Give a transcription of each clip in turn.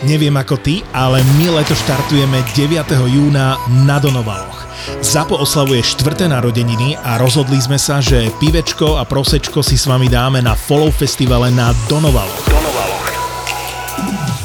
Neviem ako ty, ale my leto štartujeme 9. júna na Donovaloch. Zapo oslavuje štvrté narodeniny a rozhodli sme sa, že pivečko a prosečko si s vami dáme na Follow Festivale na Donovaloch.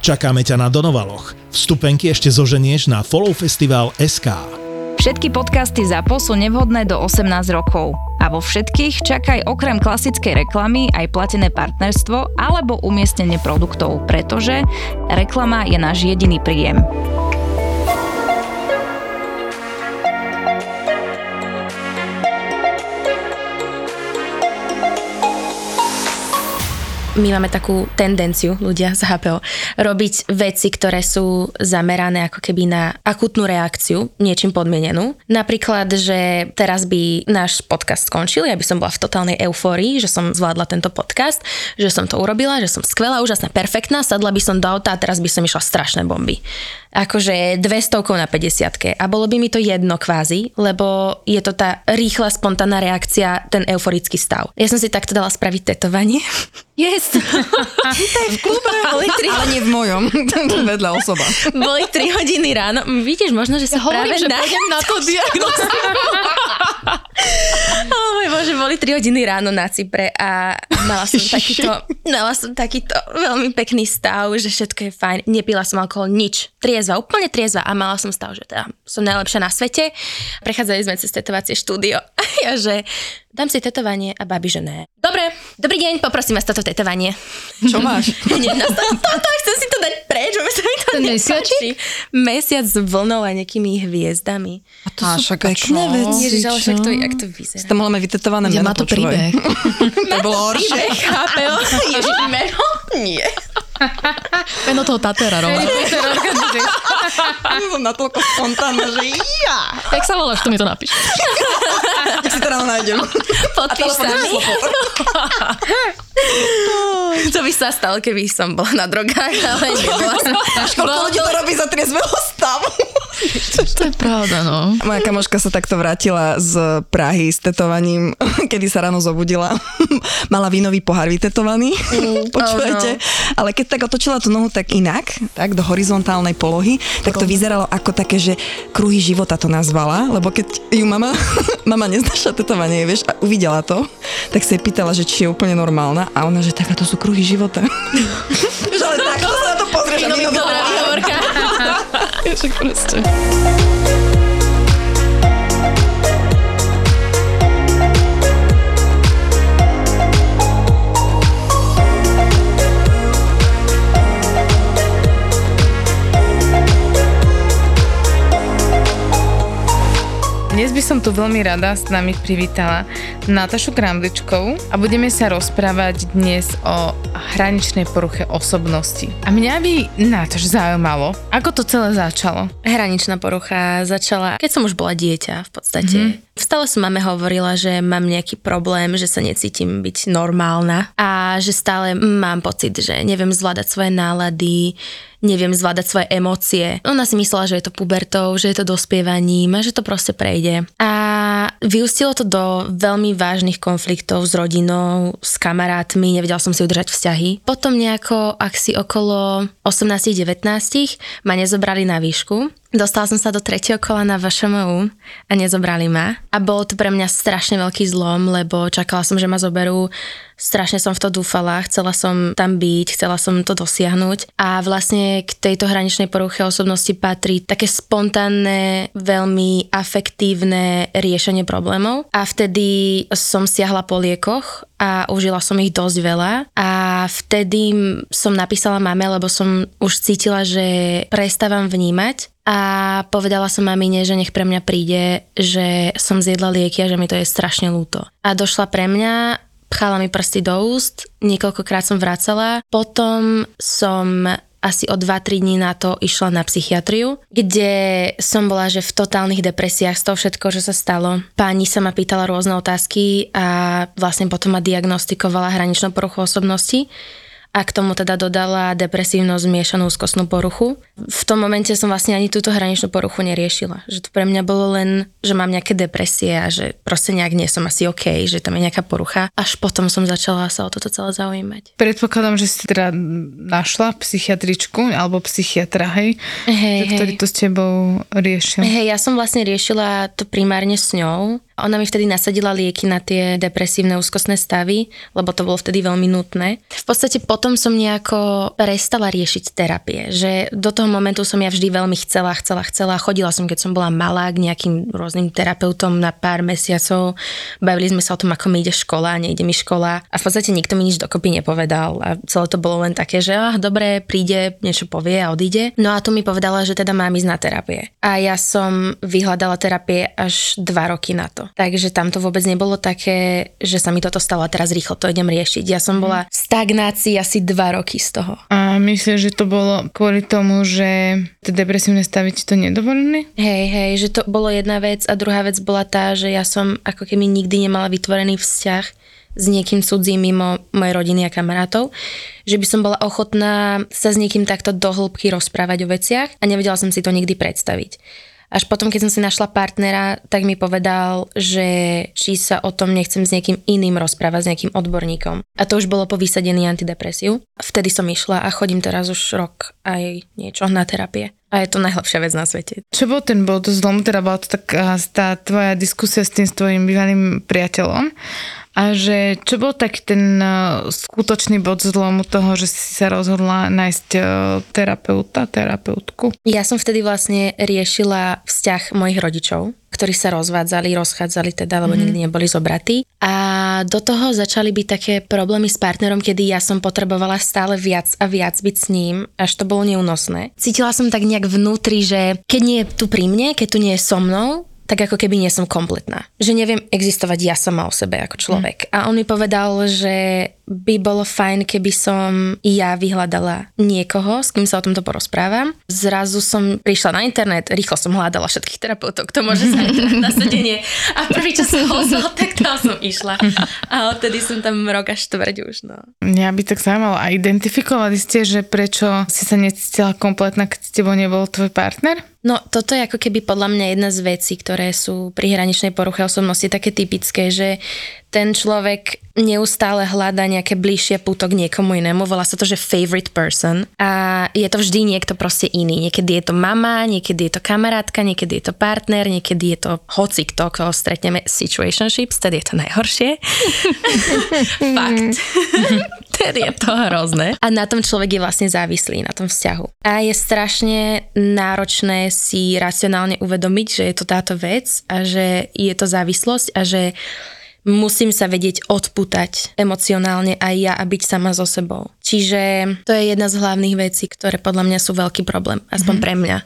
Čakáme ťa na Donovaloch. Vstupenky ešte zoženieš na Follow SK. Všetky podcasty ZAPO sú nevhodné do 18 rokov. A vo všetkých čakaj okrem klasickej reklamy aj platené partnerstvo alebo umiestnenie produktov, pretože reklama je náš jediný príjem. My máme takú tendenciu, ľudia z HPO, robiť veci, ktoré sú zamerané ako keby na akutnú reakciu, niečím podmienenú. Napríklad, že teraz by náš podcast skončil, ja by som bola v totálnej eufórii, že som zvládla tento podcast, že som to urobila, že som skvelá, úžasná, perfektná, sadla by som do auta a teraz by som išla strašné bomby akože 200 na 50 a bolo by mi to jedno kvázi, lbo je to tá rýchla, spontánna reakcia, ten euforický stav. Ja som si takto dala spraviť tetovanie. Yes! to je v klube, ale, tri... ale nie v mojom, vedľa osoba. Boli 3 hodiny ráno, vidíš, možno, že sa ja práve hovorím, na... že na to diagnostiku. Boli 3 hodiny ráno na Cypre a mala som takýto, mala som takýto veľmi pekný stav, že všetko je fajn. Nepila som alkohol, nič. Triezva, úplne triezva a mala som stav, že teda som najlepšia na svete. Prechádzali sme cez tetovacie štúdio a ja, že dám si tetovanie a babi, že ne. Dobre, dobrý deň, poprosím vás toto tetovanie. Čo máš? Nie, na to, toto, chcem si to dať preč, že sa mi to Ten nepáči. Mesiac s vlnou a nejakými hviezdami. A to a sú pekné veci, Ježiš, ale však to, jak to vyzerá. To máme vytetované meno, má to príbeh. to bolo horšie. Chápeo? Ježiš, meno? Nie. Meno toho Tatera, Roma. som natoľko spontánna, že ja. Jak sa voláš, to mi to napíš. Ja si to ráno nájdem. Podpíš sa mi. To by sa stalo, keby som bola na drogách, ale nebola som. Koľko ľudí to robí za triezvého stavu? To je pravda, no. Moja kamoška sa takto vrátila z Prahy s tetovaním, kedy sa ráno zobudila. Mala vínový pohár vytetovaný, mm, počujete? Oh no. Ale keď tak otočila tú nohu tak inak, tak do horizontálnej polohy, tak to vyzeralo ako také, že kruhy života to nazvala, lebo keď ju mama, mama neznáša tetovanie, vieš, a uvidela to, tak sa jej pýtala, že či je úplne normálna a ona, že taká to sú kruhy života. že ale takto sa na to pozrieš dobrá výhovorka. Proste. Dnes by som tu veľmi rada s nami privítala Natašu Kramličkovú a budeme sa rozprávať dnes o hraničnej poruche osobnosti. A mňa by Nataš zaujímalo, ako to celé začalo. Hraničná porucha začala, keď som už bola dieťa v podstate. Mm-hmm Stále som mame hovorila, že mám nejaký problém, že sa necítim byť normálna a že stále mám pocit, že neviem zvládať svoje nálady, neviem zvládať svoje emócie. Ona si myslela, že je to pubertou, že je to dospievaním a že to proste prejde. A vyústilo to do veľmi vážnych konfliktov s rodinou, s kamarátmi, nevedela som si udržať vzťahy. Potom nejako, ak si okolo 18-19 ma nezobrali na výšku, Dostala som sa do tretieho kola na VŠMU a nezobrali ma. A bolo to pre mňa strašne veľký zlom, lebo čakala som, že ma zoberú. Strašne som v to dúfala, chcela som tam byť, chcela som to dosiahnuť. A vlastne k tejto hraničnej poruche osobnosti patrí také spontánne, veľmi afektívne riešenie problémov. A vtedy som siahla po liekoch a užila som ich dosť veľa. A vtedy som napísala mame, lebo som už cítila, že prestávam vnímať a povedala som mamine, že nech pre mňa príde, že som zjedla lieky a že mi to je strašne ľúto. A došla pre mňa, pchala mi prsty do úst, niekoľkokrát som vracala, potom som asi o 2-3 dní na to išla na psychiatriu, kde som bola, že v totálnych depresiách z toho všetko, že sa stalo. Pani sa ma pýtala rôzne otázky a vlastne potom ma diagnostikovala hraničnú poruchu osobnosti a k tomu teda dodala depresívnu zmiešanú úzkostnú poruchu. V tom momente som vlastne ani túto hraničnú poruchu neriešila. Že to pre mňa bolo len, že mám nejaké depresie a že proste nejak nie som asi OK, že tam je nejaká porucha. Až potom som začala sa o toto celé zaujímať. Predpokladám, že si teda našla psychiatričku alebo psychiatra, hej? Hej, ktorý to s tebou riešil. Hej, ja som vlastne riešila to primárne s ňou ona mi vtedy nasadila lieky na tie depresívne úzkostné stavy, lebo to bolo vtedy veľmi nutné. V podstate potom som nejako prestala riešiť terapie, že do toho momentu som ja vždy veľmi chcela, chcela, chcela. Chodila som, keď som bola malá, k nejakým rôznym terapeutom na pár mesiacov. Bavili sme sa o tom, ako mi ide škola, nejde mi škola. A v podstate nikto mi nič dokopy nepovedal. A celé to bolo len také, že ah, dobre, príde, niečo povie a odíde. No a tu mi povedala, že teda mám ísť na terapie. A ja som vyhľadala terapie až dva roky na to. Takže tam to vôbec nebolo také, že sa mi toto stalo a teraz rýchlo to idem riešiť. Ja som bola v stagnácii asi dva roky z toho. A myslím, že to bolo kvôli tomu, že tie depresívne stavy ti to nedovolili? Hej, hej, že to bolo jedna vec a druhá vec bola tá, že ja som ako keby nikdy nemala vytvorený vzťah s niekým cudzím mimo mojej rodiny a kamarátov, že by som bola ochotná sa s niekým takto do hĺbky rozprávať o veciach a nevedela som si to nikdy predstaviť. Až potom, keď som si našla partnera, tak mi povedal, že či sa o tom nechcem s niekým iným rozprávať, s nejakým odborníkom. A to už bolo po vysadení antidepresiu. Vtedy som išla a chodím teraz už rok aj niečo na terapie. A je to najlepšia vec na svete. Čo bol ten bod zlom? Teda bola to taká tá tvoja diskusia s tým s tvojim bývalým priateľom. A že čo bol tak ten uh, skutočný bod zlomu toho, že si sa rozhodla nájsť uh, terapeuta, terapeutku? Ja som vtedy vlastne riešila vzťah mojich rodičov, ktorí sa rozvádzali, rozchádzali teda, lebo mm-hmm. nikdy neboli zobratí. A do toho začali byť také problémy s partnerom, kedy ja som potrebovala stále viac a viac byť s ním, až to bolo neúnosné. Cítila som tak nejak vnútri, že keď nie je tu pri mne, keď tu nie je so mnou, tak ako keby nie som kompletná. Že neviem existovať ja sama o sebe ako človek. Mm. A on mi povedal, že by bolo fajn, keby som ja vyhľadala niekoho, s kým sa o tomto porozprávam. Zrazu som prišla na internet, rýchlo som hľadala všetkých terapeutov, kto môže sa na sedenie. A prvý, čo som ozval, tak tam som išla. A odtedy som tam rok až štvrť už. No. Mňa by tak zaujímalo, a identifikovali ste, že prečo si sa necítila kompletná, keď s tebou nebol tvoj partner? No toto je ako keby podľa mňa jedna z vecí, ktoré sú pri hraničnej poruche osobnosti také typické, že ten človek neustále hľadá nejaké bližšie puto k niekomu inému, volá sa to, že favorite person a je to vždy niekto proste iný. Niekedy je to mama, niekedy je to kamarátka, niekedy je to partner, niekedy je to hoci kto, koho stretneme situationships, tedy je to najhoršie. Fakt. tedy je to hrozné. A na tom človek je vlastne závislý, na tom vzťahu. A je strašne náročné si racionálne uvedomiť, že je to táto vec a že je to závislosť a že musím sa vedieť odputať emocionálne aj ja a byť sama so sebou. Čiže to je jedna z hlavných vecí, ktoré podľa mňa sú veľký problém, aspoň mm-hmm. pre mňa.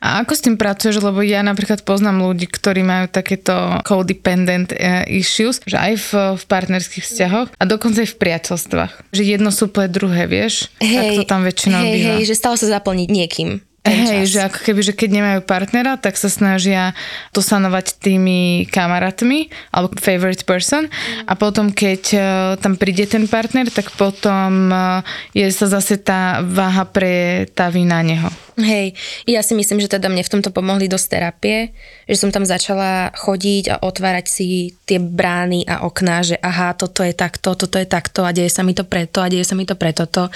A ako s tým pracuješ? Lebo ja napríklad poznám ľudí, ktorí majú takéto codependent eh, issues, že aj v, v partnerských vzťahoch a dokonca aj v priateľstvách. Že jedno sú druhé, vieš? Hej, tak to tam väčšinou hej, býva. Hej, že stalo sa zaplniť niekým. Hej, že ako keby, že keď nemajú partnera, tak sa snažia to sanovať tými kamarátmi alebo favorite person. A potom keď uh, tam príde ten partner, tak potom uh, je sa zase tá váha pre tá na neho. Hej, ja si myslím, že teda mne v tomto pomohli dosť terapie, že som tam začala chodiť a otvárať si tie brány a okná, že aha, toto je takto, toto je takto a deje sa mi to preto a deje sa mi to preto to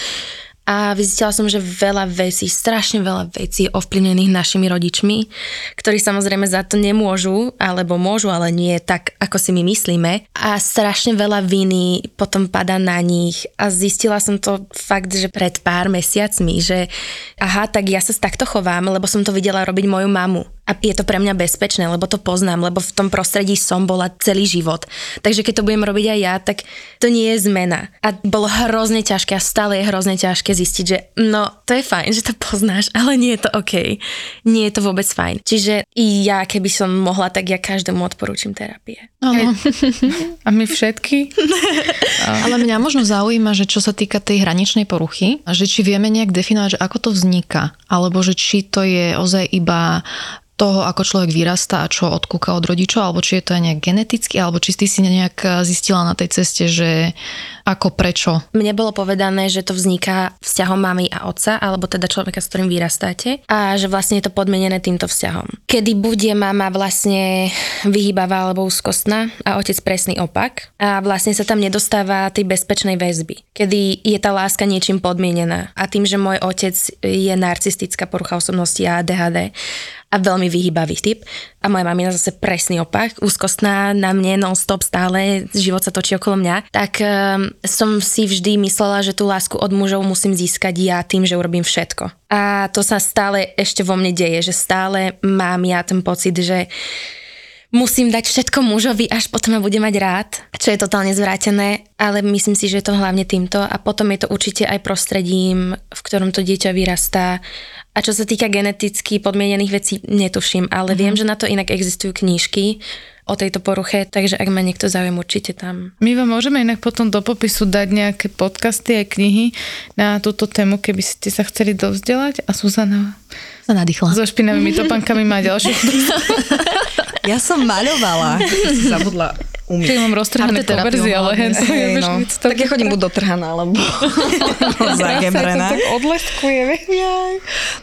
a zistila som, že veľa vecí, strašne veľa vecí ovplyvnených našimi rodičmi, ktorí samozrejme za to nemôžu, alebo môžu, ale nie tak, ako si my myslíme. A strašne veľa viny potom pada na nich a zistila som to fakt, že pred pár mesiacmi, že aha, tak ja sa takto chovám, lebo som to videla robiť moju mamu a je to pre mňa bezpečné, lebo to poznám, lebo v tom prostredí som bola celý život. Takže keď to budem robiť aj ja, tak to nie je zmena. A bolo hrozne ťažké a stále je hrozne ťažké zistiť, že no, to je fajn, že to poznáš, ale nie je to OK. Nie je to vôbec fajn. Čiže i ja, keby som mohla, tak ja každému odporúčam terapie. Áno. A my všetky? Ale mňa možno zaujíma, že čo sa týka tej hraničnej poruchy, že či vieme nejak definovať, že ako to vzniká, alebo že či to je ozaj iba toho, ako človek vyrastá a čo odkúka od rodičov, alebo či je to aj nejak geneticky, alebo či ty si nejak zistila na tej ceste, že ako prečo? Mne bolo povedané, že to vzniká vzťahom mamy a otca, alebo teda človeka, s ktorým vyrastáte a že vlastne je to podmenené týmto vzťahom. Kedy bude mama vlastne vyhýbavá alebo úzkostná a otec presný opak a vlastne sa tam nedostáva tej bezpečnej väzby, kedy je tá láska niečím podmienená. A tým, že môj otec je narcistická porucha osobnosti a ADHD, a veľmi vyhýbavý typ. A moja mamina zase presný opak, úzkostná na mne non-stop stále, život sa točí okolo mňa. Tak um, som si vždy myslela, že tú lásku od mužov musím získať ja tým, že urobím všetko. A to sa stále ešte vo mne deje, že stále mám ja ten pocit, že musím dať všetko mužovi, až potom ma bude mať rád, čo je totálne zvrátené, ale myslím si, že je to hlavne týmto a potom je to určite aj prostredím, v ktorom to dieťa vyrastá a čo sa týka geneticky podmienených vecí, netuším, ale mm-hmm. viem, že na to inak existujú knížky o tejto poruche, takže ak ma niekto záujem, určite tam. My vám môžeme inak potom do popisu dať nejaké podcasty aj knihy na túto tému, keby ste sa chceli dovzdelať a Suzana sa nadýchla. So špinavými topankami má ďalšie. ja som maľovala. Zabudla umieť. Čiže mám roztrhané poverzy, ale hen to hey, no. Tak ja chodím buď dotrhaná, alebo zagebrená. tak odlestkuje,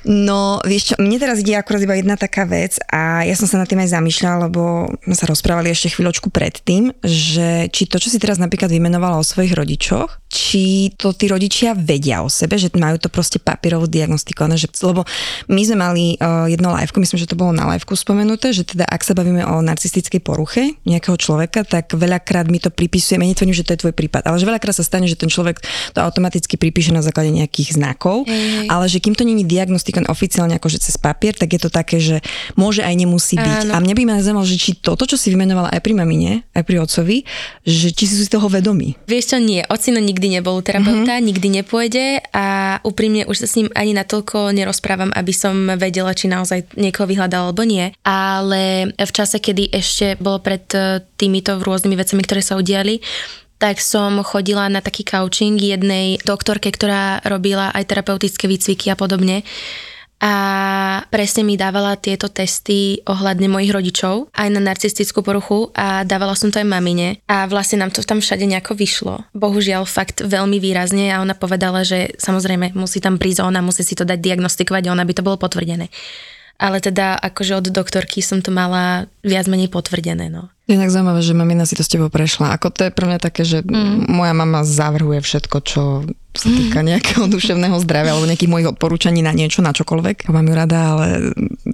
No, vieš čo, mne teraz ide akurát iba jedna taká vec a ja som sa nad tým aj zamýšľala, lebo sme sa rozprávali ešte chvíľočku predtým, že či to, čo si teraz napríklad vymenovala o svojich rodičoch, či to tí rodičia vedia o sebe, že majú to proste papierovo diagnostikované, že, lebo my sme mali uh, jedno liveku, myslím, že to bolo na liveku spomenuté, že teda ak sa bavíme o narcistickej poruche nejakého človeka, tak veľakrát my to pripisujeme, netvrdím, že to je tvoj prípad, ale že veľakrát sa stane, že ten človek to automaticky pripíše na základe nejakých znakov, hey. ale že kým to není diagnostikované oficiálne akože cez papier, tak je to také, že môže aj nemusí byť. Áno. A mňa by ma zaujímalo, že či toto, čo si vymenovala aj pri mamine, aj pri otcovi, že či si toho vedomí. Vieš čo, nie. Ocino nikdy nebol terapeuta, mm-hmm. nikdy nepôjde a úprimne už sa s ním ani natoľko nerozprávam, aby som vedela, či naozaj niekoho vyhľadal alebo nie. Ale v čase, kedy ešte bolo pred e, týmito rôznymi vecami, ktoré sa udiali, tak som chodila na taký coaching jednej doktorke, ktorá robila aj terapeutické výcviky a podobne a presne mi dávala tieto testy ohľadne mojich rodičov, aj na narcistickú poruchu a dávala som to aj mamine a vlastne nám to tam všade nejako vyšlo. Bohužiaľ fakt veľmi výrazne a ona povedala, že samozrejme musí tam prísť ona, musí si to dať diagnostikovať, ona by to bolo potvrdené. Ale teda akože od doktorky som to mala viac menej potvrdené, no. Je tak zaujímavé, že mamina si to s tebou prešla. Ako to je pre mňa také, že mm. moja mama zavrhuje všetko, čo sa týka nejakého duševného zdravia alebo nejakých mojich odporúčaní na niečo, na čokoľvek. Mám ju rada, ale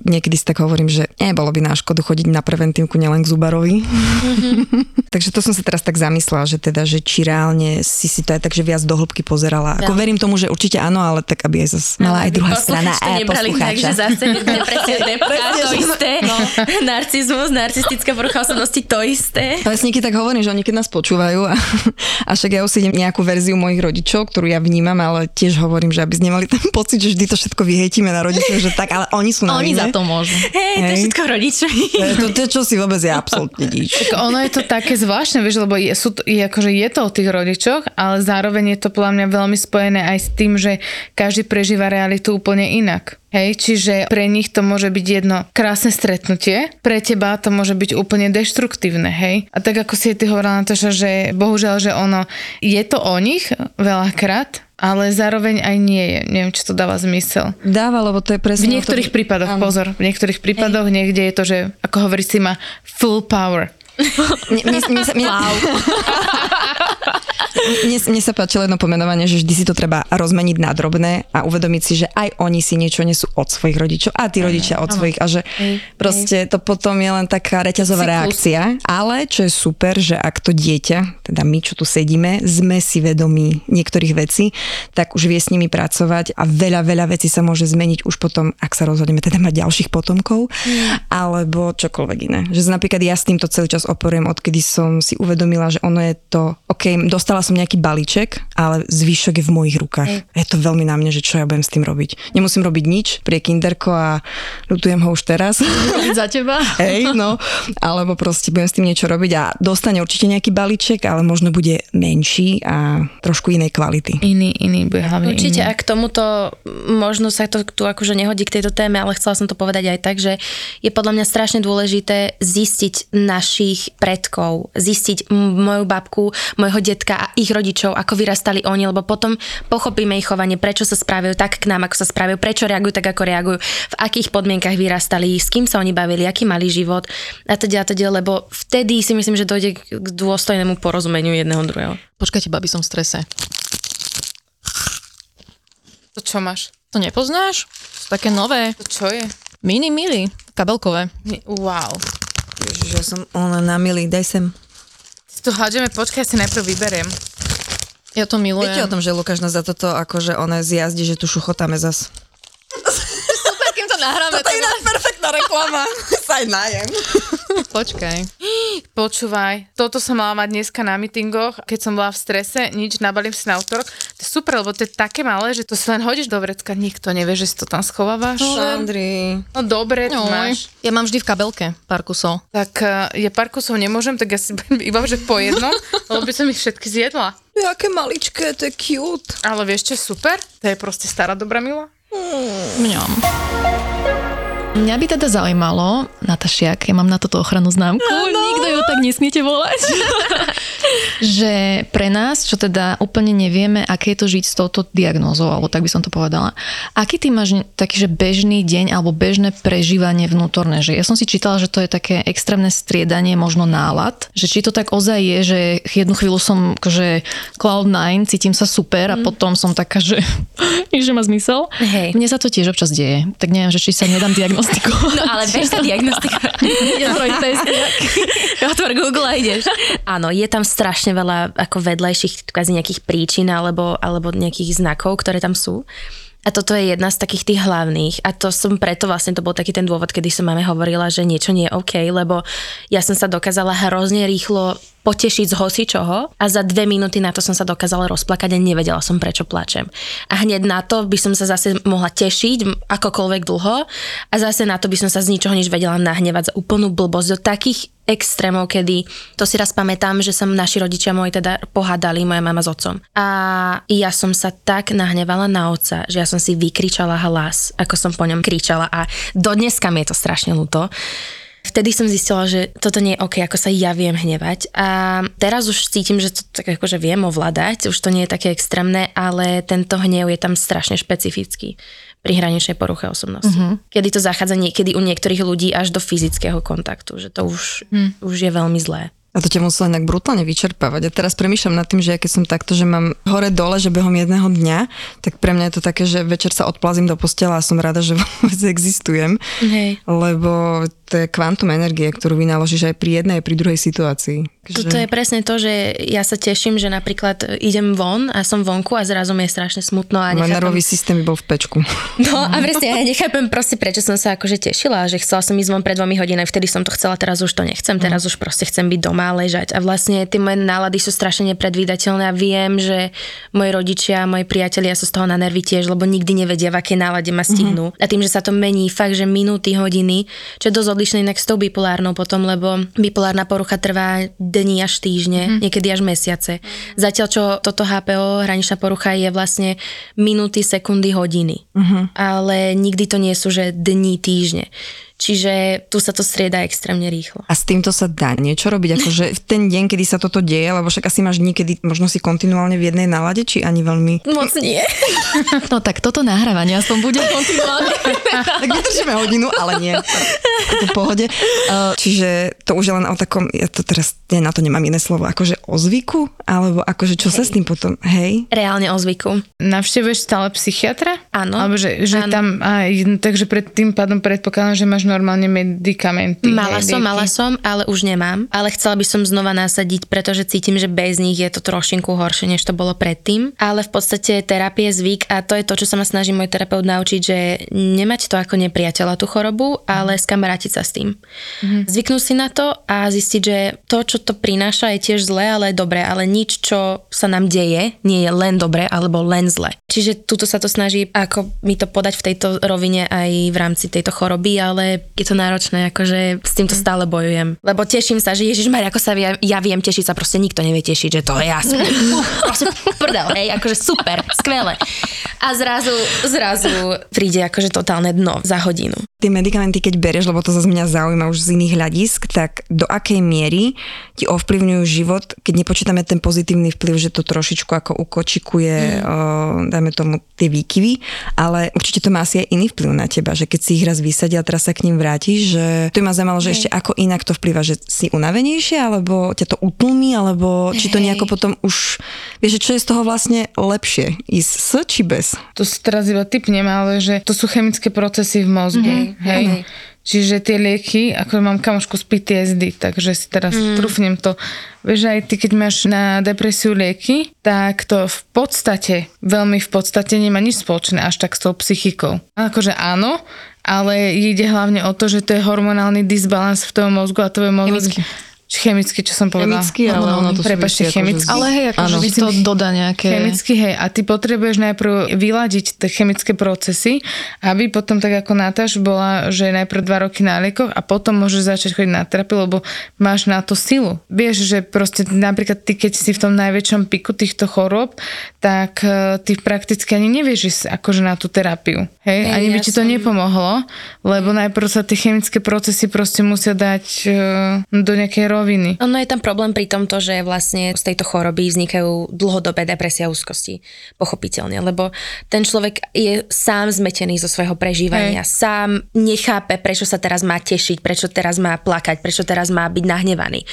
niekedy si tak hovorím, že nebolo by na škodu chodiť na preventívku nielen k zubarovi. Mm-hmm. Takže to som sa teraz tak zamyslela, že teda, že či reálne si si to aj tak, že viac do hĺbky pozerala. Ako ja. verím tomu, že určite áno, ale tak, aby aj zase mala aj druhá strana a poslucháča. Takže zase presne to isté. No. Narcizmus, narcistická porucha osobnosti, to isté. Lesníky tak hovorím, že oni keď nás počúvajú a, a však ja už nejakú verziu mojich rodičov, ktorú ja vnímam, ale tiež hovorím, že aby ste nemali ten pocit, že vždy to všetko vyhejtime na rodičov, že tak, ale oni sú na Oni za to môžu. Hej, to je všetko rodičovi. To, to, čo si vôbec je absolútne nič. Tak ono je to také zvláštne, vieš, lebo je, sú, je, akože je to o tých rodičoch, ale zároveň je to podľa mňa veľmi spojené aj s tým, že každý prežíva realitu úplne inak. Hej, čiže pre nich to môže byť jedno krásne stretnutie, pre teba to môže byť úplne deštruktívne, hej. A tak ako si ty hovorila Nataša, že bohužiaľ, že ono, je to o nich veľakrát, ale zároveň aj nie je. Neviem, či to dáva zmysel. Dáva, lebo to je presne... V niektorých to... prípadoch, Áno. pozor, v niektorých prípadoch Hej. niekde je to, že, ako hovorí si, má full power. Wow. Mne, mne sa páčilo jedno pomenovanie, že vždy si to treba rozmeniť na drobné a uvedomiť si, že aj oni si niečo nesú od svojich rodičov a tí rodičia od svojich a že proste to potom je len taká reťazová Cyklus. reakcia. Ale čo je super, že ak to dieťa, teda my, čo tu sedíme, sme si vedomí niektorých vecí, tak už vie s nimi pracovať a veľa, veľa vecí sa môže zmeniť už potom, ak sa rozhodneme teda mať ďalších potomkov, alebo čokoľvek iné. Že napríklad ja s týmto celý čas operujem, odkedy som si uvedomila, že ono je to, OK, dostala som nejaký balíček, ale zvyšok je v mojich rukách. Je to veľmi na mne, že čo ja budem s tým robiť. Nemusím robiť nič, prie kinderko a ľutujem ho už teraz. Za teba? Hej, no, alebo proste budem s tým niečo robiť a dostane určite nejaký balíček, ale možno bude menší a trošku inej kvality. Iný, iný, bude hlavne Určite, iný. ak tomuto, možno sa to tu akože nehodí k tejto téme, ale chcela som to povedať aj tak, že je podľa mňa strašne dôležité zistiť našich predkov, zistiť moju babku, mojho detka a ich rodičov, ako vyrastali oni, lebo potom pochopíme ich chovanie, prečo sa správajú tak k nám, ako sa správajú, prečo reagujú tak, ako reagujú, v akých podmienkach vyrastali, s kým sa oni bavili, aký mali život a teda a teda, lebo vtedy si myslím, že dojde k dôstojnému porozumeniu jedného druhého. Počkajte, babi, som v strese. To čo máš? To nepoznáš? Sú také nové. To čo je? Mini mili, kabelkové. Wow. Ježiš, ja som ona na milý, daj sem. Si to hádžeme, počkaj, ja si najprv vyberiem. Ja to milujem. Viete o tom, že Lukáš nás za toto akože ona zjazdi, že tu šuchotáme zas. Super, kým to nahráme. To je ináč perfektná reklama. sa aj najem. Počkaj. Počúvaj, toto som mala mať dneska na meetingoch, keď som bola v strese, nič, nabalím si na útorok. To je super, lebo to je také malé, že to si len hodíš do vrecka, nikto nevie, že si to tam schovávaš. Sandri. No dobre, tu Oj. máš. Ja mám vždy v kabelke pár kusov. Tak uh, ja pár kusov nemôžem, tak ja si iba, že po jednom, lebo by som ich všetky zjedla. Jaké maličké, to je cute. Ale vieš čo je super? To je proste stará dobrá mila. Mňam. Mňa by teda zaujímalo, Natašiak, ja mám na toto ochranu známku, nikto ju tak nesmiete volať, že pre nás, čo teda úplne nevieme, aké je to žiť s touto diagnózou, alebo tak by som to povedala, aký ty máš taký, že bežný deň alebo bežné prežívanie vnútorné, že ja som si čítala, že to je také extrémne striedanie možno nálad, že či to tak ozaj je, že jednu chvíľu som akože cloud9, cítim sa super a potom som taká, že nič nemá zmysel. Hej. Mne sa to tiež občas deje, tak neviem, že či sa nedám diagnostikovať. No ale bež sa diagnostikovať. Otvor Google a ideš. Áno, je tam strašne veľa ako vedľajších kvázi nejakých príčin alebo, alebo nejakých znakov, ktoré tam sú. A toto je jedna z takých tých hlavných. A to som preto vlastne, to bol taký ten dôvod, kedy som máme hovorila, že niečo nie je OK, lebo ja som sa dokázala hrozne rýchlo potešiť z hocičoho a za dve minúty na to som sa dokázala rozplakať a nevedela som, prečo plačem. A hneď na to by som sa zase mohla tešiť akokoľvek dlho a zase na to by som sa z ničoho nič vedela nahnevať za úplnú blbosť do takých extrémov, kedy to si raz pamätám, že sa naši rodičia moji teda pohádali, moja mama s otcom. A ja som sa tak nahnevala na otca, že ja som si vykričala hlas, ako som po ňom kričala a do dneska mi je to strašne ľúto. Vtedy som zistila, že toto nie je OK, ako sa ja viem hnevať. A teraz už cítim, že to tak akože viem ovládať, už to nie je také extrémne, ale tento hnev je tam strašne špecifický pri hraničnej poruche osobnosti. Mm-hmm. Kedy to zachádza niekedy u niektorých ľudí až do fyzického kontaktu, že to už, mm. už je veľmi zlé. A to ťa muselo inak brutálne vyčerpávať. A teraz premýšľam nad tým, že ja keď som takto, že mám hore dole, že behom jedného dňa, tak pre mňa je to také, že večer sa odplazím do postela a som rada, že vôbec existujem. Hej. Lebo to je kvantum energie, ktorú vynaložíš aj pri jednej, aj pri druhej situácii. Toto je presne to, že ja sa teším, že napríklad idem von a som vonku a zrazu mi je strašne smutno a nechápem... nervový systém by bol v pečku. No a presne, ja nechápem proste, prečo som sa akože tešila, že chcela som ísť von pred dvomi hodinami, vtedy som to chcela, teraz už to nechcem, teraz už proste chcem byť doma a ležať. A vlastne tie moje nálady sú strašne nepredvídateľné a viem, že moji rodičia, moji priatelia sú z toho na nervy tiež, lebo nikdy nevedia, v akej nálade ma stihnú. A tým, že sa to mení fakt, že minúty, hodiny, čo je dosť odlišné inak s tou bipolárnou potom, lebo bipolárna porucha trvá dní až týždne, niekedy až mesiace. Zatiaľ, čo toto HPO, hraničná porucha, je vlastne minúty, sekundy, hodiny. Ale nikdy to nie sú, že dní, týždne. Čiže tu sa to strieda extrémne rýchlo. A s týmto sa dá niečo robiť? Akože v ten deň, kedy sa toto deje, lebo však asi máš dní, kedy možno si kontinuálne v jednej nálade, či ani veľmi... Moc nie. No tak toto nahrávanie aspoň bude kontinuálne. tak vydržíme hodinu, ale nie. To v pohode. Uh, čiže to už je len o takom, ja to teraz, ja na to nemám iné slovo, akože o zvyku? Alebo akože čo Hej. sa s tým potom, hej? Reálne o zvyku. Navštevuješ stále psychiatra? Áno. Alebo že, že Áno. tam, aj, takže pred tým pádom predpokladám, že máš normálne medikamenty. Mala som, lieky. mala som, ale už nemám. Ale chcela by som znova nasadiť, pretože cítim, že bez nich je to trošinku horšie, než to bolo predtým. Ale v podstate terapie zvyk a to je to, čo sa ma snaží môj terapeut naučiť, že nemať to ako nepriateľa tú chorobu, ale skamarátiť sa s tým. Mm-hmm. Zvyknúť si na to a zistiť, že to, čo to prináša, je tiež zlé, ale dobré, ale nič, čo sa nám deje, nie je len dobré alebo len zle. Čiže tuto sa to snaží ako mi to podať v tejto rovine aj v rámci tejto choroby, ale je to náročné, akože s týmto stále bojujem. Lebo teším sa, že Ježiš ako sa ja, ja viem tešiť sa, proste nikto nevie tešiť, že to je ja. som- Proste prdel, hej, akože super, skvelé. A zrazu, zrazu príde akože totálne dno za hodinu. Tie medikamenty, keď berieš, lebo to zase mňa zaujíma už z iných hľadisk, tak do akej miery ti ovplyvňujú život, keď nepočítame ten pozitívny vplyv, že to trošičku ako ukočikuje, mm. o, dajme tomu, tie výkyvy, ale určite to má asi aj iný vplyv na teba, že keď si ich raz vysadia a teraz sa k ním vrátiš, že to ma zaujímalo, že ešte ako inak to vplyva, že si unavenejšia, alebo ťa to utlmí, alebo či to nejako potom už, vieš, že čo je z toho vlastne lepšie, ísť s či bez? To si teraz iba typnem, ale že to sú chemické procesy v mozgu. Mm-hmm. Hej. hej. Čiže tie lieky, ako mám kamošku z PTSD, takže si teraz mm. trúfnem to. Vieš, aj ty, keď máš na depresiu lieky, tak to v podstate, veľmi v podstate nemá nič spoločné až tak s tou psychikou. Akože áno, ale ide hlavne o to, že to je hormonálny disbalans v tom mozgu a tvoj mozog... Chemicky, čo som povedala. Chemický, ale ono to Prepačte, s- Ale hej, akože ti to dodá nejaké... Chemicky, hej. A ty potrebuješ najprv vyladiť tie chemické procesy, aby potom tak ako Natáš bola, že najprv dva roky na liekoch a potom môžeš začať chodiť na terapiu, lebo máš na to silu. Vieš, že proste napríklad ty, keď si v tom najväčšom piku týchto chorób, tak eh, ty prakticky ani nevieš ísť akože na tú terapiu. Hej, Hej, ani by ja ti to som- nepomohlo, lebo najprv sa tie chemické procesy proste musia dať eh, do nejakej roviny. Ono je tam problém pri tomto, že vlastne z tejto choroby vznikajú dlhodobé depresie a úzkosti. Pochopiteľne, lebo ten človek je sám zmetený zo svojho prežívania, Hej. sám nechápe, prečo sa teraz má tešiť, prečo teraz má plakať, prečo teraz má byť nahnevaný.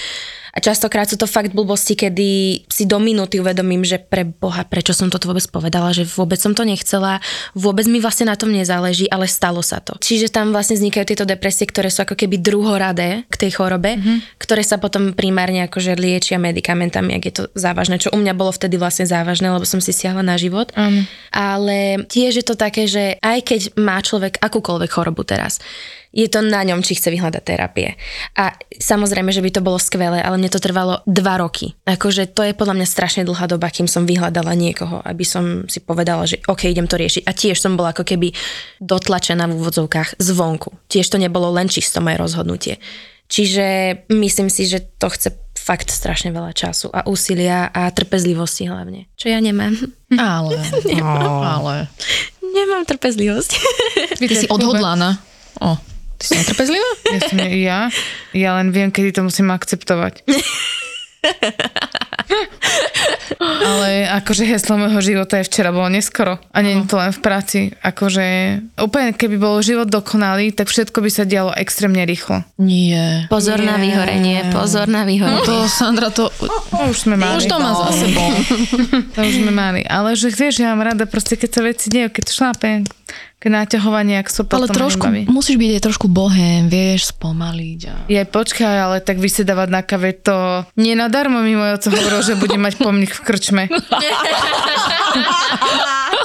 A častokrát sú to fakt blbosti, kedy si do minúty uvedomím, že pre Boha, prečo som toto vôbec povedala, že vôbec som to nechcela, vôbec mi vlastne na tom nezáleží, ale stalo sa to. Čiže tam vlastne vznikajú tieto depresie, ktoré sú ako keby druhoradé k tej chorobe, mm-hmm. ktoré sa potom primárne akože liečia medikamentami, ak je to závažné, čo u mňa bolo vtedy vlastne závažné, lebo som si siahla na život. Áno. Ale tiež je to také, že aj keď má človek akúkoľvek chorobu teraz, je to na ňom, či chce vyhľadať terapie. A samozrejme, že by to bolo skvelé, ale mne to trvalo dva roky. Akože to je podľa mňa strašne dlhá doba, kým som vyhľadala niekoho, aby som si povedala, že OK, idem to riešiť. A tiež som bola ako keby dotlačená v úvodzovkách zvonku. Tiež to nebolo len čisto moje rozhodnutie. Čiže myslím si, že to chce fakt strašne veľa času a úsilia a trpezlivosti hlavne. Čo ja nemám. Ale, ale. Nemám trpezlivosť. Ty si odhodlaná. O, ty si netrpezlivá? Ja, som, ja, ja len viem, kedy to musím akceptovať. Ale akože heslo môjho života je včera bolo neskoro. A nie je to len v práci. Akože úplne keby bol život dokonalý, tak všetko by sa dialo extrémne rýchlo. Nie. Pozor na vyhorenie, pozor na vyhorenie. To, Sandra, to... To už sme mali. Už to má za sebou. To už sme mali. Ale že vieš, ja mám rada proste, keď sa veci dejú, keď šlápem, keď naťahovanie, ak so Ale trošku, nebaví. musíš byť aj trošku bohém, vieš, spomaliť. A... Je počkaj, ale tak vysedávať na kave to... Nie nadarmo mi môj oco hovoril, že bude mať pomník v krčme.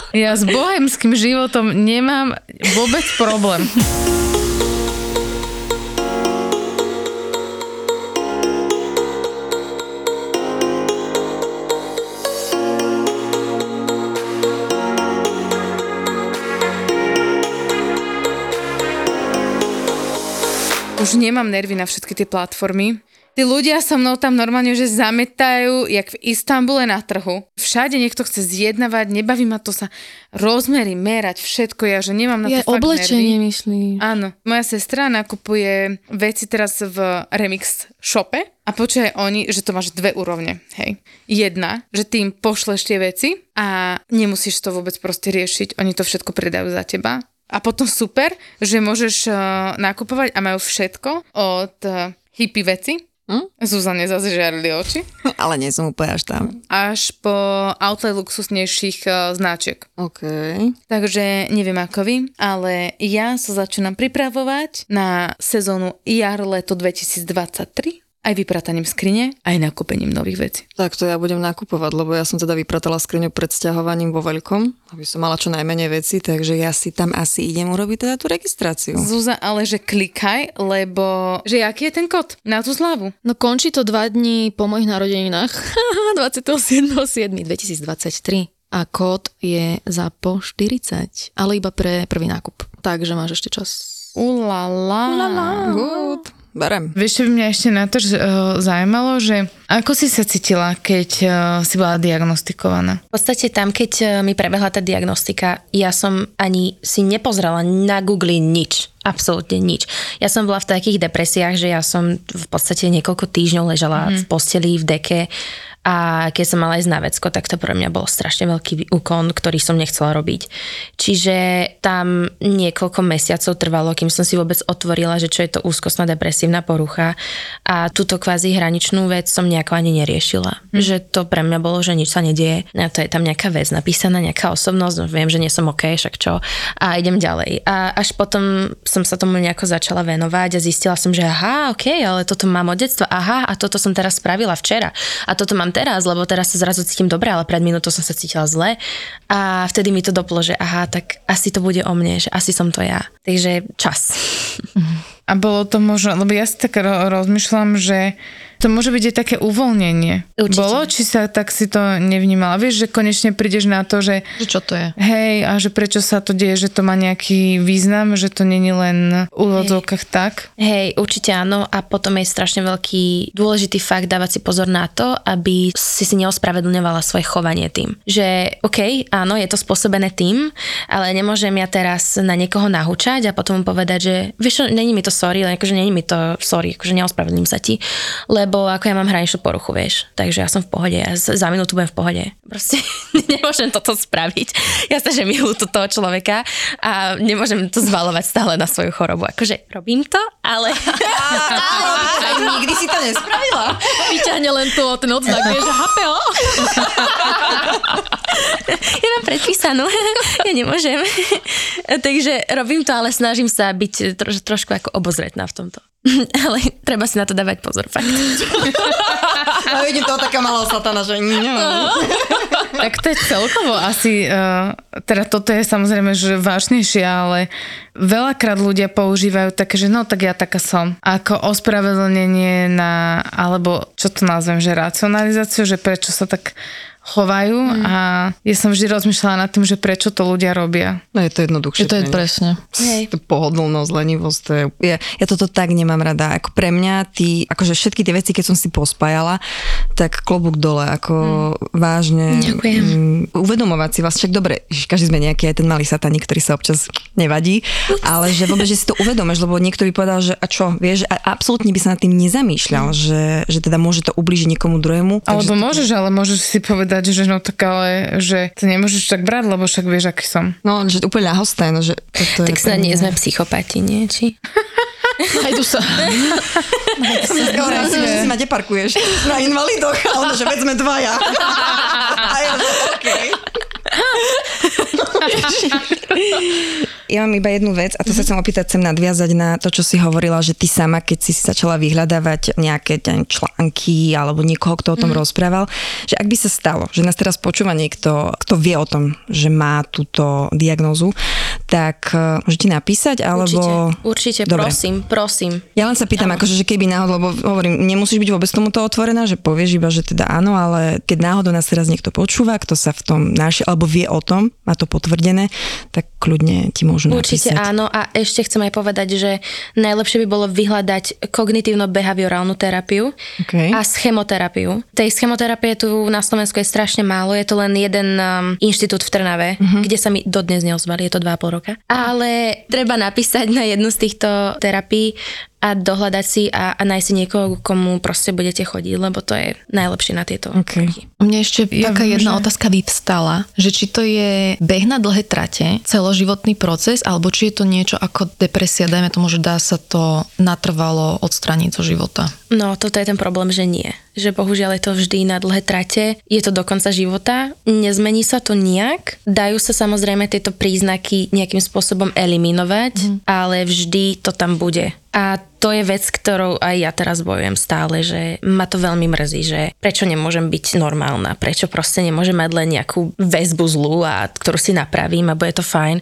Ja s bohemským životom nemám vôbec problém. Už nemám nervy na všetky tie platformy. Tí ľudia so mnou tam normálne, že zametajú, jak v Istambule na trhu. Všade niekto chce zjednávať, nebaví ma to sa rozmery, merať, všetko. Ja, že nemám na to fakt oblečenie, nervy. myslíš? Áno, moja sestra nakupuje veci teraz v Remix shope a počuje oni, že to máš dve úrovne, hej. Jedna, že ty im pošleš tie veci a nemusíš to vôbec proste riešiť, oni to všetko predajú za teba. A potom super, že môžeš uh, nakupovať a majú všetko od uh, hippie veci, Hm? Zuzane zase žiarili oči, Ale nie som úplne až tam. až po outlet luxusnejších uh, značiek. OK. Takže neviem ako vy, ale ja sa začínam pripravovať na sezónu jar-leto 2023 aj vyprataním skrine, aj nakúpením nových vecí. Tak to ja budem nakupovať, lebo ja som teda vypratala skriňu pred sťahovaním vo veľkom, aby som mala čo najmenej veci, takže ja si tam asi idem urobiť teda tú registráciu. Zuza, ale že klikaj, lebo že aký je ten kód na tú zľavu? No končí to dva dní po mojich narodeninách. 27.7.2023. A kód je za po 40, ale iba pre prvý nákup. Takže máš ešte čas. Ulala. Good. Berem. Vieš, čo by mňa ešte na to že, uh, zaujímalo, že ako si sa cítila, keď uh, si bola diagnostikovaná? V podstate tam, keď e, mi prebehla tá diagnostika, ja som ani si nepozrela na Google nič. Absolútne nič. Ja som bola v takých depresiách, že ja som v podstate niekoľko týždňov ležala mm. v posteli, v deke a keď som mala ísť na vecko, tak to pre mňa bol strašne veľký úkon, ktorý som nechcela robiť. Čiže tam niekoľko mesiacov trvalo, kým som si vôbec otvorila, že čo je to úzkostná depresívna porucha a túto kvázi hraničnú vec som nejako ani neriešila. Hm. Že to pre mňa bolo, že nič sa nedieje. A to je tam nejaká vec napísaná, nejaká osobnosť, no viem, že nie som OK, však čo. A idem ďalej. A až potom som sa tomu nejako začala venovať a zistila som, že aha, OK, ale toto mám od detstva, aha, a toto som teraz spravila včera. A toto mám teraz, lebo teraz sa zrazu cítim dobre, ale pred minútou som sa cítila zle. A vtedy mi to doplo, že aha, tak asi to bude o mne, že asi som to ja. Takže čas. A bolo to možno, lebo ja si tak ro- rozmýšľam, že to môže byť aj také uvoľnenie. Určite. Bolo, či sa tak si to nevnímala? Vieš, že konečne prídeš na to, že Že čo to je? hej, a že prečo sa to deje, že to má nejaký význam, že to není len v úvodzovkách tak? Hej, určite áno a potom je strašne veľký dôležitý fakt dávať si pozor na to, aby si si neospravedlňovala svoje chovanie tým. Že OK, áno, je to spôsobené tým, ale nemôžem ja teraz na niekoho nahúčať a potom mu povedať, že vieš není mi to sorry, len akože není mi to sorry, akože neospravedlním sa ti, lebo ako ja mám hraničnú poruchu, vieš, takže ja som v pohode, ja za minútu budem v pohode. Proste nemôžem toto spraviť. Ja sa, že to toho človeka a nemôžem to zvalovať stále na svoju chorobu. Akože robím to, ale... Aj nikdy si to nespravila. Vyťahne len to, ten odznak, vieš, HPO. ja mám predpísanú, ja nemôžem. Takže robím to, ale snažím sa byť troš, trošku ako obozretná v tomto. ale treba si na to dávať pozor, fakt. A vidím toho taká malá satana, že nie. Tak to je celkovo asi, uh, teda toto je samozrejme, že vážnejšie, ale veľakrát ľudia používajú také, že no tak ja taká som. Ako ospravedlnenie na, alebo čo to nazvem, že racionalizáciu, že prečo sa tak chovajú mm. a ja som vždy rozmýšľala nad tým, že prečo to ľudia robia. No je to jednoduchšie. Že to je presne. Hej. To pohodlnosť, lenivosť, to je, ja, ja toto tak nemám rada. Ako pre mňa, tí, akože všetky tie veci, keď som si pospájala, tak klobúk dole, ako mm. vážne. Ďakujem. Mm, uvedomovať si vás, však dobre, každý sme nejaký aj ten malý sataník, ktorý sa občas nevadí, ale že vôbec, že si to uvedomíš, lebo niekto by povedal, že a čo, vieš, a absolútne by sa nad tým nezamýšľal, že, že teda môže to ubližiť niekomu druhému. Alebo takže to- môžeš, ale môžeš si povedať, že no tak ale, že to nemôžeš tak brať, lebo však vieš, aký som. No, že úplne ľahostajné, no, že toto Tak pre nie sme psychopati, nie? Či? Aj tu sa. Skoro si, že si ma deparkuješ na invalidoch a ono, že veď sme dvaja. A ja, okej. Ja mám iba jednu vec a to sa chcem opýtať, chcem nadviazať na to, čo si hovorila, že ty sama, keď si začala vyhľadávať nejaké články alebo niekoho, kto o tom rozprával, že ak by sa stalo, že nás teraz počúva niekto, kto vie o tom, že má túto diagnózu, tak uh, môžete napísať, alebo... Určite, určite Dobre. prosím, prosím. Ja len sa pýtam, akože, že keby náhodou, lebo hovorím, nemusíš byť vôbec tomuto otvorená, že povieš iba, že teda áno, ale keď náhodou nás teraz niekto počúva, kto sa v tom našiel, alebo vie o tom, má to potvrdené, tak kľudne ti môžu Určite napísať. áno a ešte chcem aj povedať, že najlepšie by bolo vyhľadať kognitívno-behaviorálnu terapiu Okay. a schemoterapiu. Tej schemoterapie tu na Slovensku je strašne málo, je to len jeden um, inštitút v Trnave, uh-huh. kde sa mi dodnes neozvali, je to 2,5 roka. Ale treba napísať na jednu z týchto terapií a dohľadať si a, a nájsť si niekoho, komu proste budete chodiť, lebo to je najlepšie na tieto OK. kroky. Mne ešte Ja taká viem, jedna že- otázka vyvstala, že či to je beh na dlhé trate, celoživotný proces, alebo či je to niečo ako depresia, dajme tomu, že dá sa to natrvalo odstraniť zo života. No, toto je ten problém, že nie. Že bohužiaľ je to vždy na dlhé trate, je to do konca života, nezmení sa to nijak. Dajú sa samozrejme tieto príznaky nejakým spôsobom eliminovať, mm. ale vždy to tam bude. A to je vec, ktorou aj ja teraz bojujem stále, že ma to veľmi mrzí, že prečo nemôžem byť normálna, prečo proste nemôžem mať len nejakú väzbu zlú, a ktorú si napravím a bude to fajn,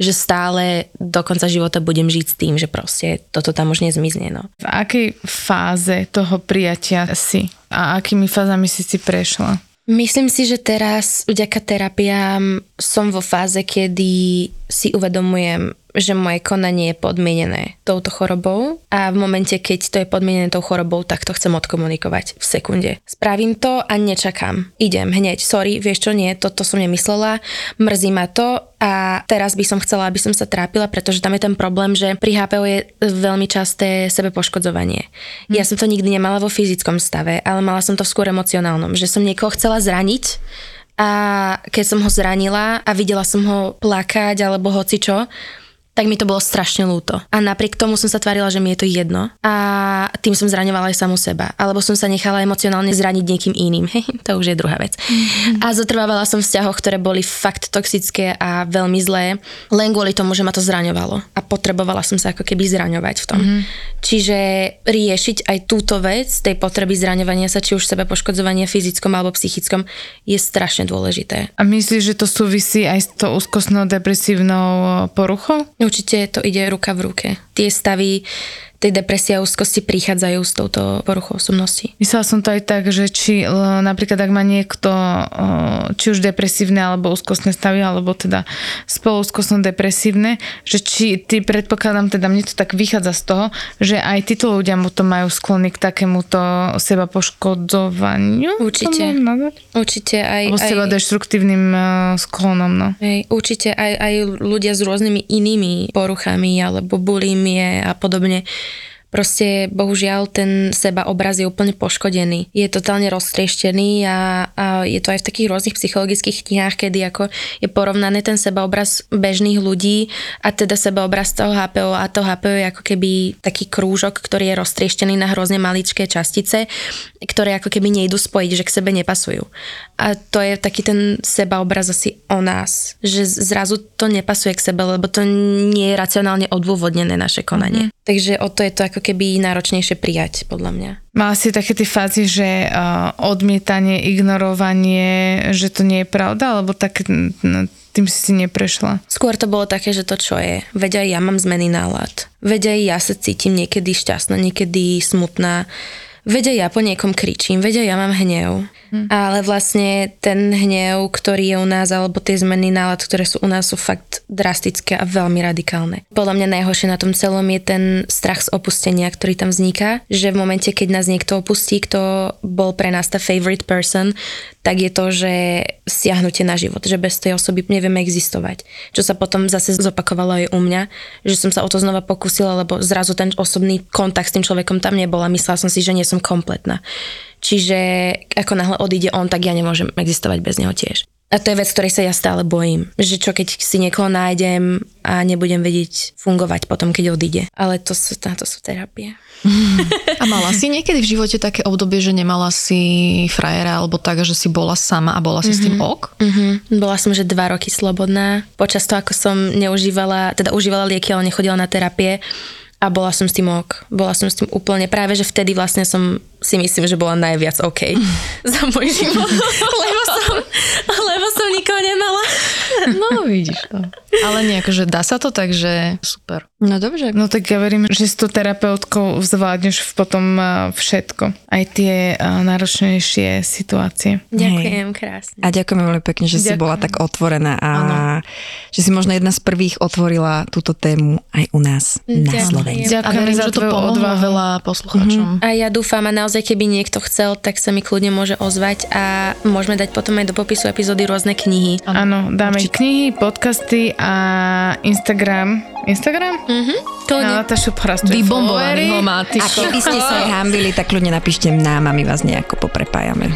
že stále do konca života budem žiť s tým, že proste toto tam už nezmizne. No. V akej fáze toho prijatia si a akými fázami si si prešla? Myslím si, že teraz vďaka terapiám som vo fáze, kedy si uvedomujem, že moje konanie je podmienené touto chorobou a v momente, keď to je podmienené tou chorobou, tak to chcem odkomunikovať v sekunde. Spravím to a nečakám. Idem hneď, sorry, vieš čo, nie, toto som nemyslela, mrzí ma to a teraz by som chcela, aby som sa trápila, pretože tam je ten problém, že pri HPO je veľmi časté sebepoškodzovanie. Ja som to nikdy nemala vo fyzickom stave, ale mala som to skôr emocionálnom, že som niekoho chcela zraniť a keď som ho zranila a videla som ho plakať alebo hoci čo, tak mi to bolo strašne ľúto. A napriek tomu som sa tvárila, že mi je to jedno. A tým som zraňovala aj samu seba. Alebo som sa nechala emocionálne zraniť niekým iným. Hej, to už je druhá vec. Mm-hmm. A zotrvávala som v vzťahoch, ktoré boli fakt toxické a veľmi zlé, len kvôli tomu, že ma to zraňovalo. A potrebovala som sa ako keby zraňovať v tom. Mm-hmm. Čiže riešiť aj túto vec, tej potreby zraňovania sa, či už sebe poškodzovania fyzickom alebo psychickom, je strašne dôležité. A myslíš, že to súvisí aj s tou úzkostnou depresívnou poruchou? Určite to ide ruka v ruke. Tie stavy tej depresie a úzkosti prichádzajú s touto poruchou osobnosti. Myslela som to aj tak, že či l- napríklad ak má niekto o, či už depresívne alebo úzkostné stavy, alebo teda spoluúzkostno depresívne, že či ty predpokladám, teda mne to tak vychádza z toho, že aj títo ľudia mu to majú sklony k takémuto seba poškodzovaniu. Určite. Určite aj... Alebo seba deštruktívnym uh, sklonom, no. Hej, určite aj, aj ľudia s rôznymi inými poruchami alebo bulimie a podobne. Proste bohužiaľ ten seba obraz je úplne poškodený. Je totálne roztrieštený a, a je to aj v takých rôznych psychologických knihách, kedy ako je porovnaný ten seba obraz bežných ľudí a teda seba obraz toho HPO a to HPO je ako keby taký krúžok, ktorý je roztrieštený na hrozne maličké častice, ktoré ako keby nejdu spojiť, že k sebe nepasujú. A to je taký ten seba obraz asi o nás, že zrazu to nepasuje k sebe, lebo to nie je racionálne odôvodnené naše konanie. Mm-hmm. Takže o to je to ako keby náročnejšie prijať, podľa mňa. Mala si také tie fázy, že uh, odmietanie, ignorovanie, že to nie je pravda, alebo tak no, tým si si neprešla? Skôr to bolo také, že to čo je. Veď aj ja mám zmeny nálad. Veď aj ja sa cítim niekedy šťastná, niekedy smutná. Aj ja po niekom kričím, aj ja mám hnev. Hm. Ale vlastne ten hnev, ktorý je u nás, alebo tie zmeny nálad, ktoré sú u nás, sú fakt drastické a veľmi radikálne. Podľa mňa najhoršie na tom celom je ten strach z opustenia, ktorý tam vzniká, že v momente, keď nás niekto opustí, kto bol pre nás tá favorite person, tak je to, že siahnutie na život, že bez tej osoby nevieme existovať. Čo sa potom zase zopakovalo aj u mňa, že som sa o to znova pokúsila, lebo zrazu ten osobný kontakt s tým človekom tam nebol a myslela som si, že nie som kompletná. Čiže ako náhle odíde on, tak ja nemôžem existovať bez neho tiež. A to je vec, ktorej sa ja stále bojím. Že čo keď si niekoho nájdem a nebudem vedieť fungovať potom, keď odíde. Ale to sú, to sú terapie. A mala si niekedy v živote také obdobie, že nemala si frajera alebo tak, že si bola sama a bola si mm-hmm. s tým ok? Mm-hmm. Bola som, že dva roky slobodná. Počas toho, ako som neužívala, teda užívala lieky, ale nechodila na terapie a bola som s tým ok. Bola som s tým úplne, práve že vtedy vlastne som si myslím, že bola najviac OK za môj život, lebo som, lebo som nikoho nemala. No, vidíš to. Ale nie, akože dá sa to tak, že super. No dobre. No tak ja verím, že s tou terapeutkou zvládneš potom a, všetko. Aj tie a, náročnejšie situácie. Ďakujem krásne. A ďakujeme veľmi pekne, že si Ďakujem. bola tak otvorená a že si možno jedna z prvých otvorila túto tému aj u nás na Ďakujem. Slovensku. Verím, za že to tvoju pomohlo odvahu. veľa poslucháčom. A ja dúfam a naozaj, keby niekto chcel, tak sa mi kľudne môže ozvať a môžeme dať potom aj do popisu epizódy rôzne knihy. Áno, dáme knihy, podcasty a Instagram. Instagram? Mhm, to Na nie. Natášu Parastu. Vybombovaný ho má, ty A keby ste sa aj hambili, tak ľudne napíšte nám a my vás nejako poprepájame.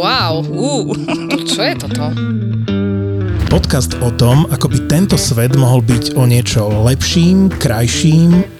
Wow, uh, čo je toto? Podcast o tom, ako by tento svet mohol byť o niečo lepším, krajším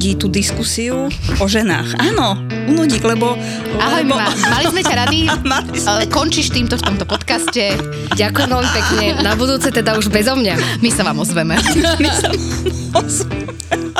Unudí tú diskusiu o ženách. Áno, unudí, lebo... Ahoj, lebo... Mima, mali sme ťa rady, sme. Končíš týmto v tomto podcaste. Ďakujem veľmi pekne. Na budúce teda už bezo mňa. My sa vám ozveme.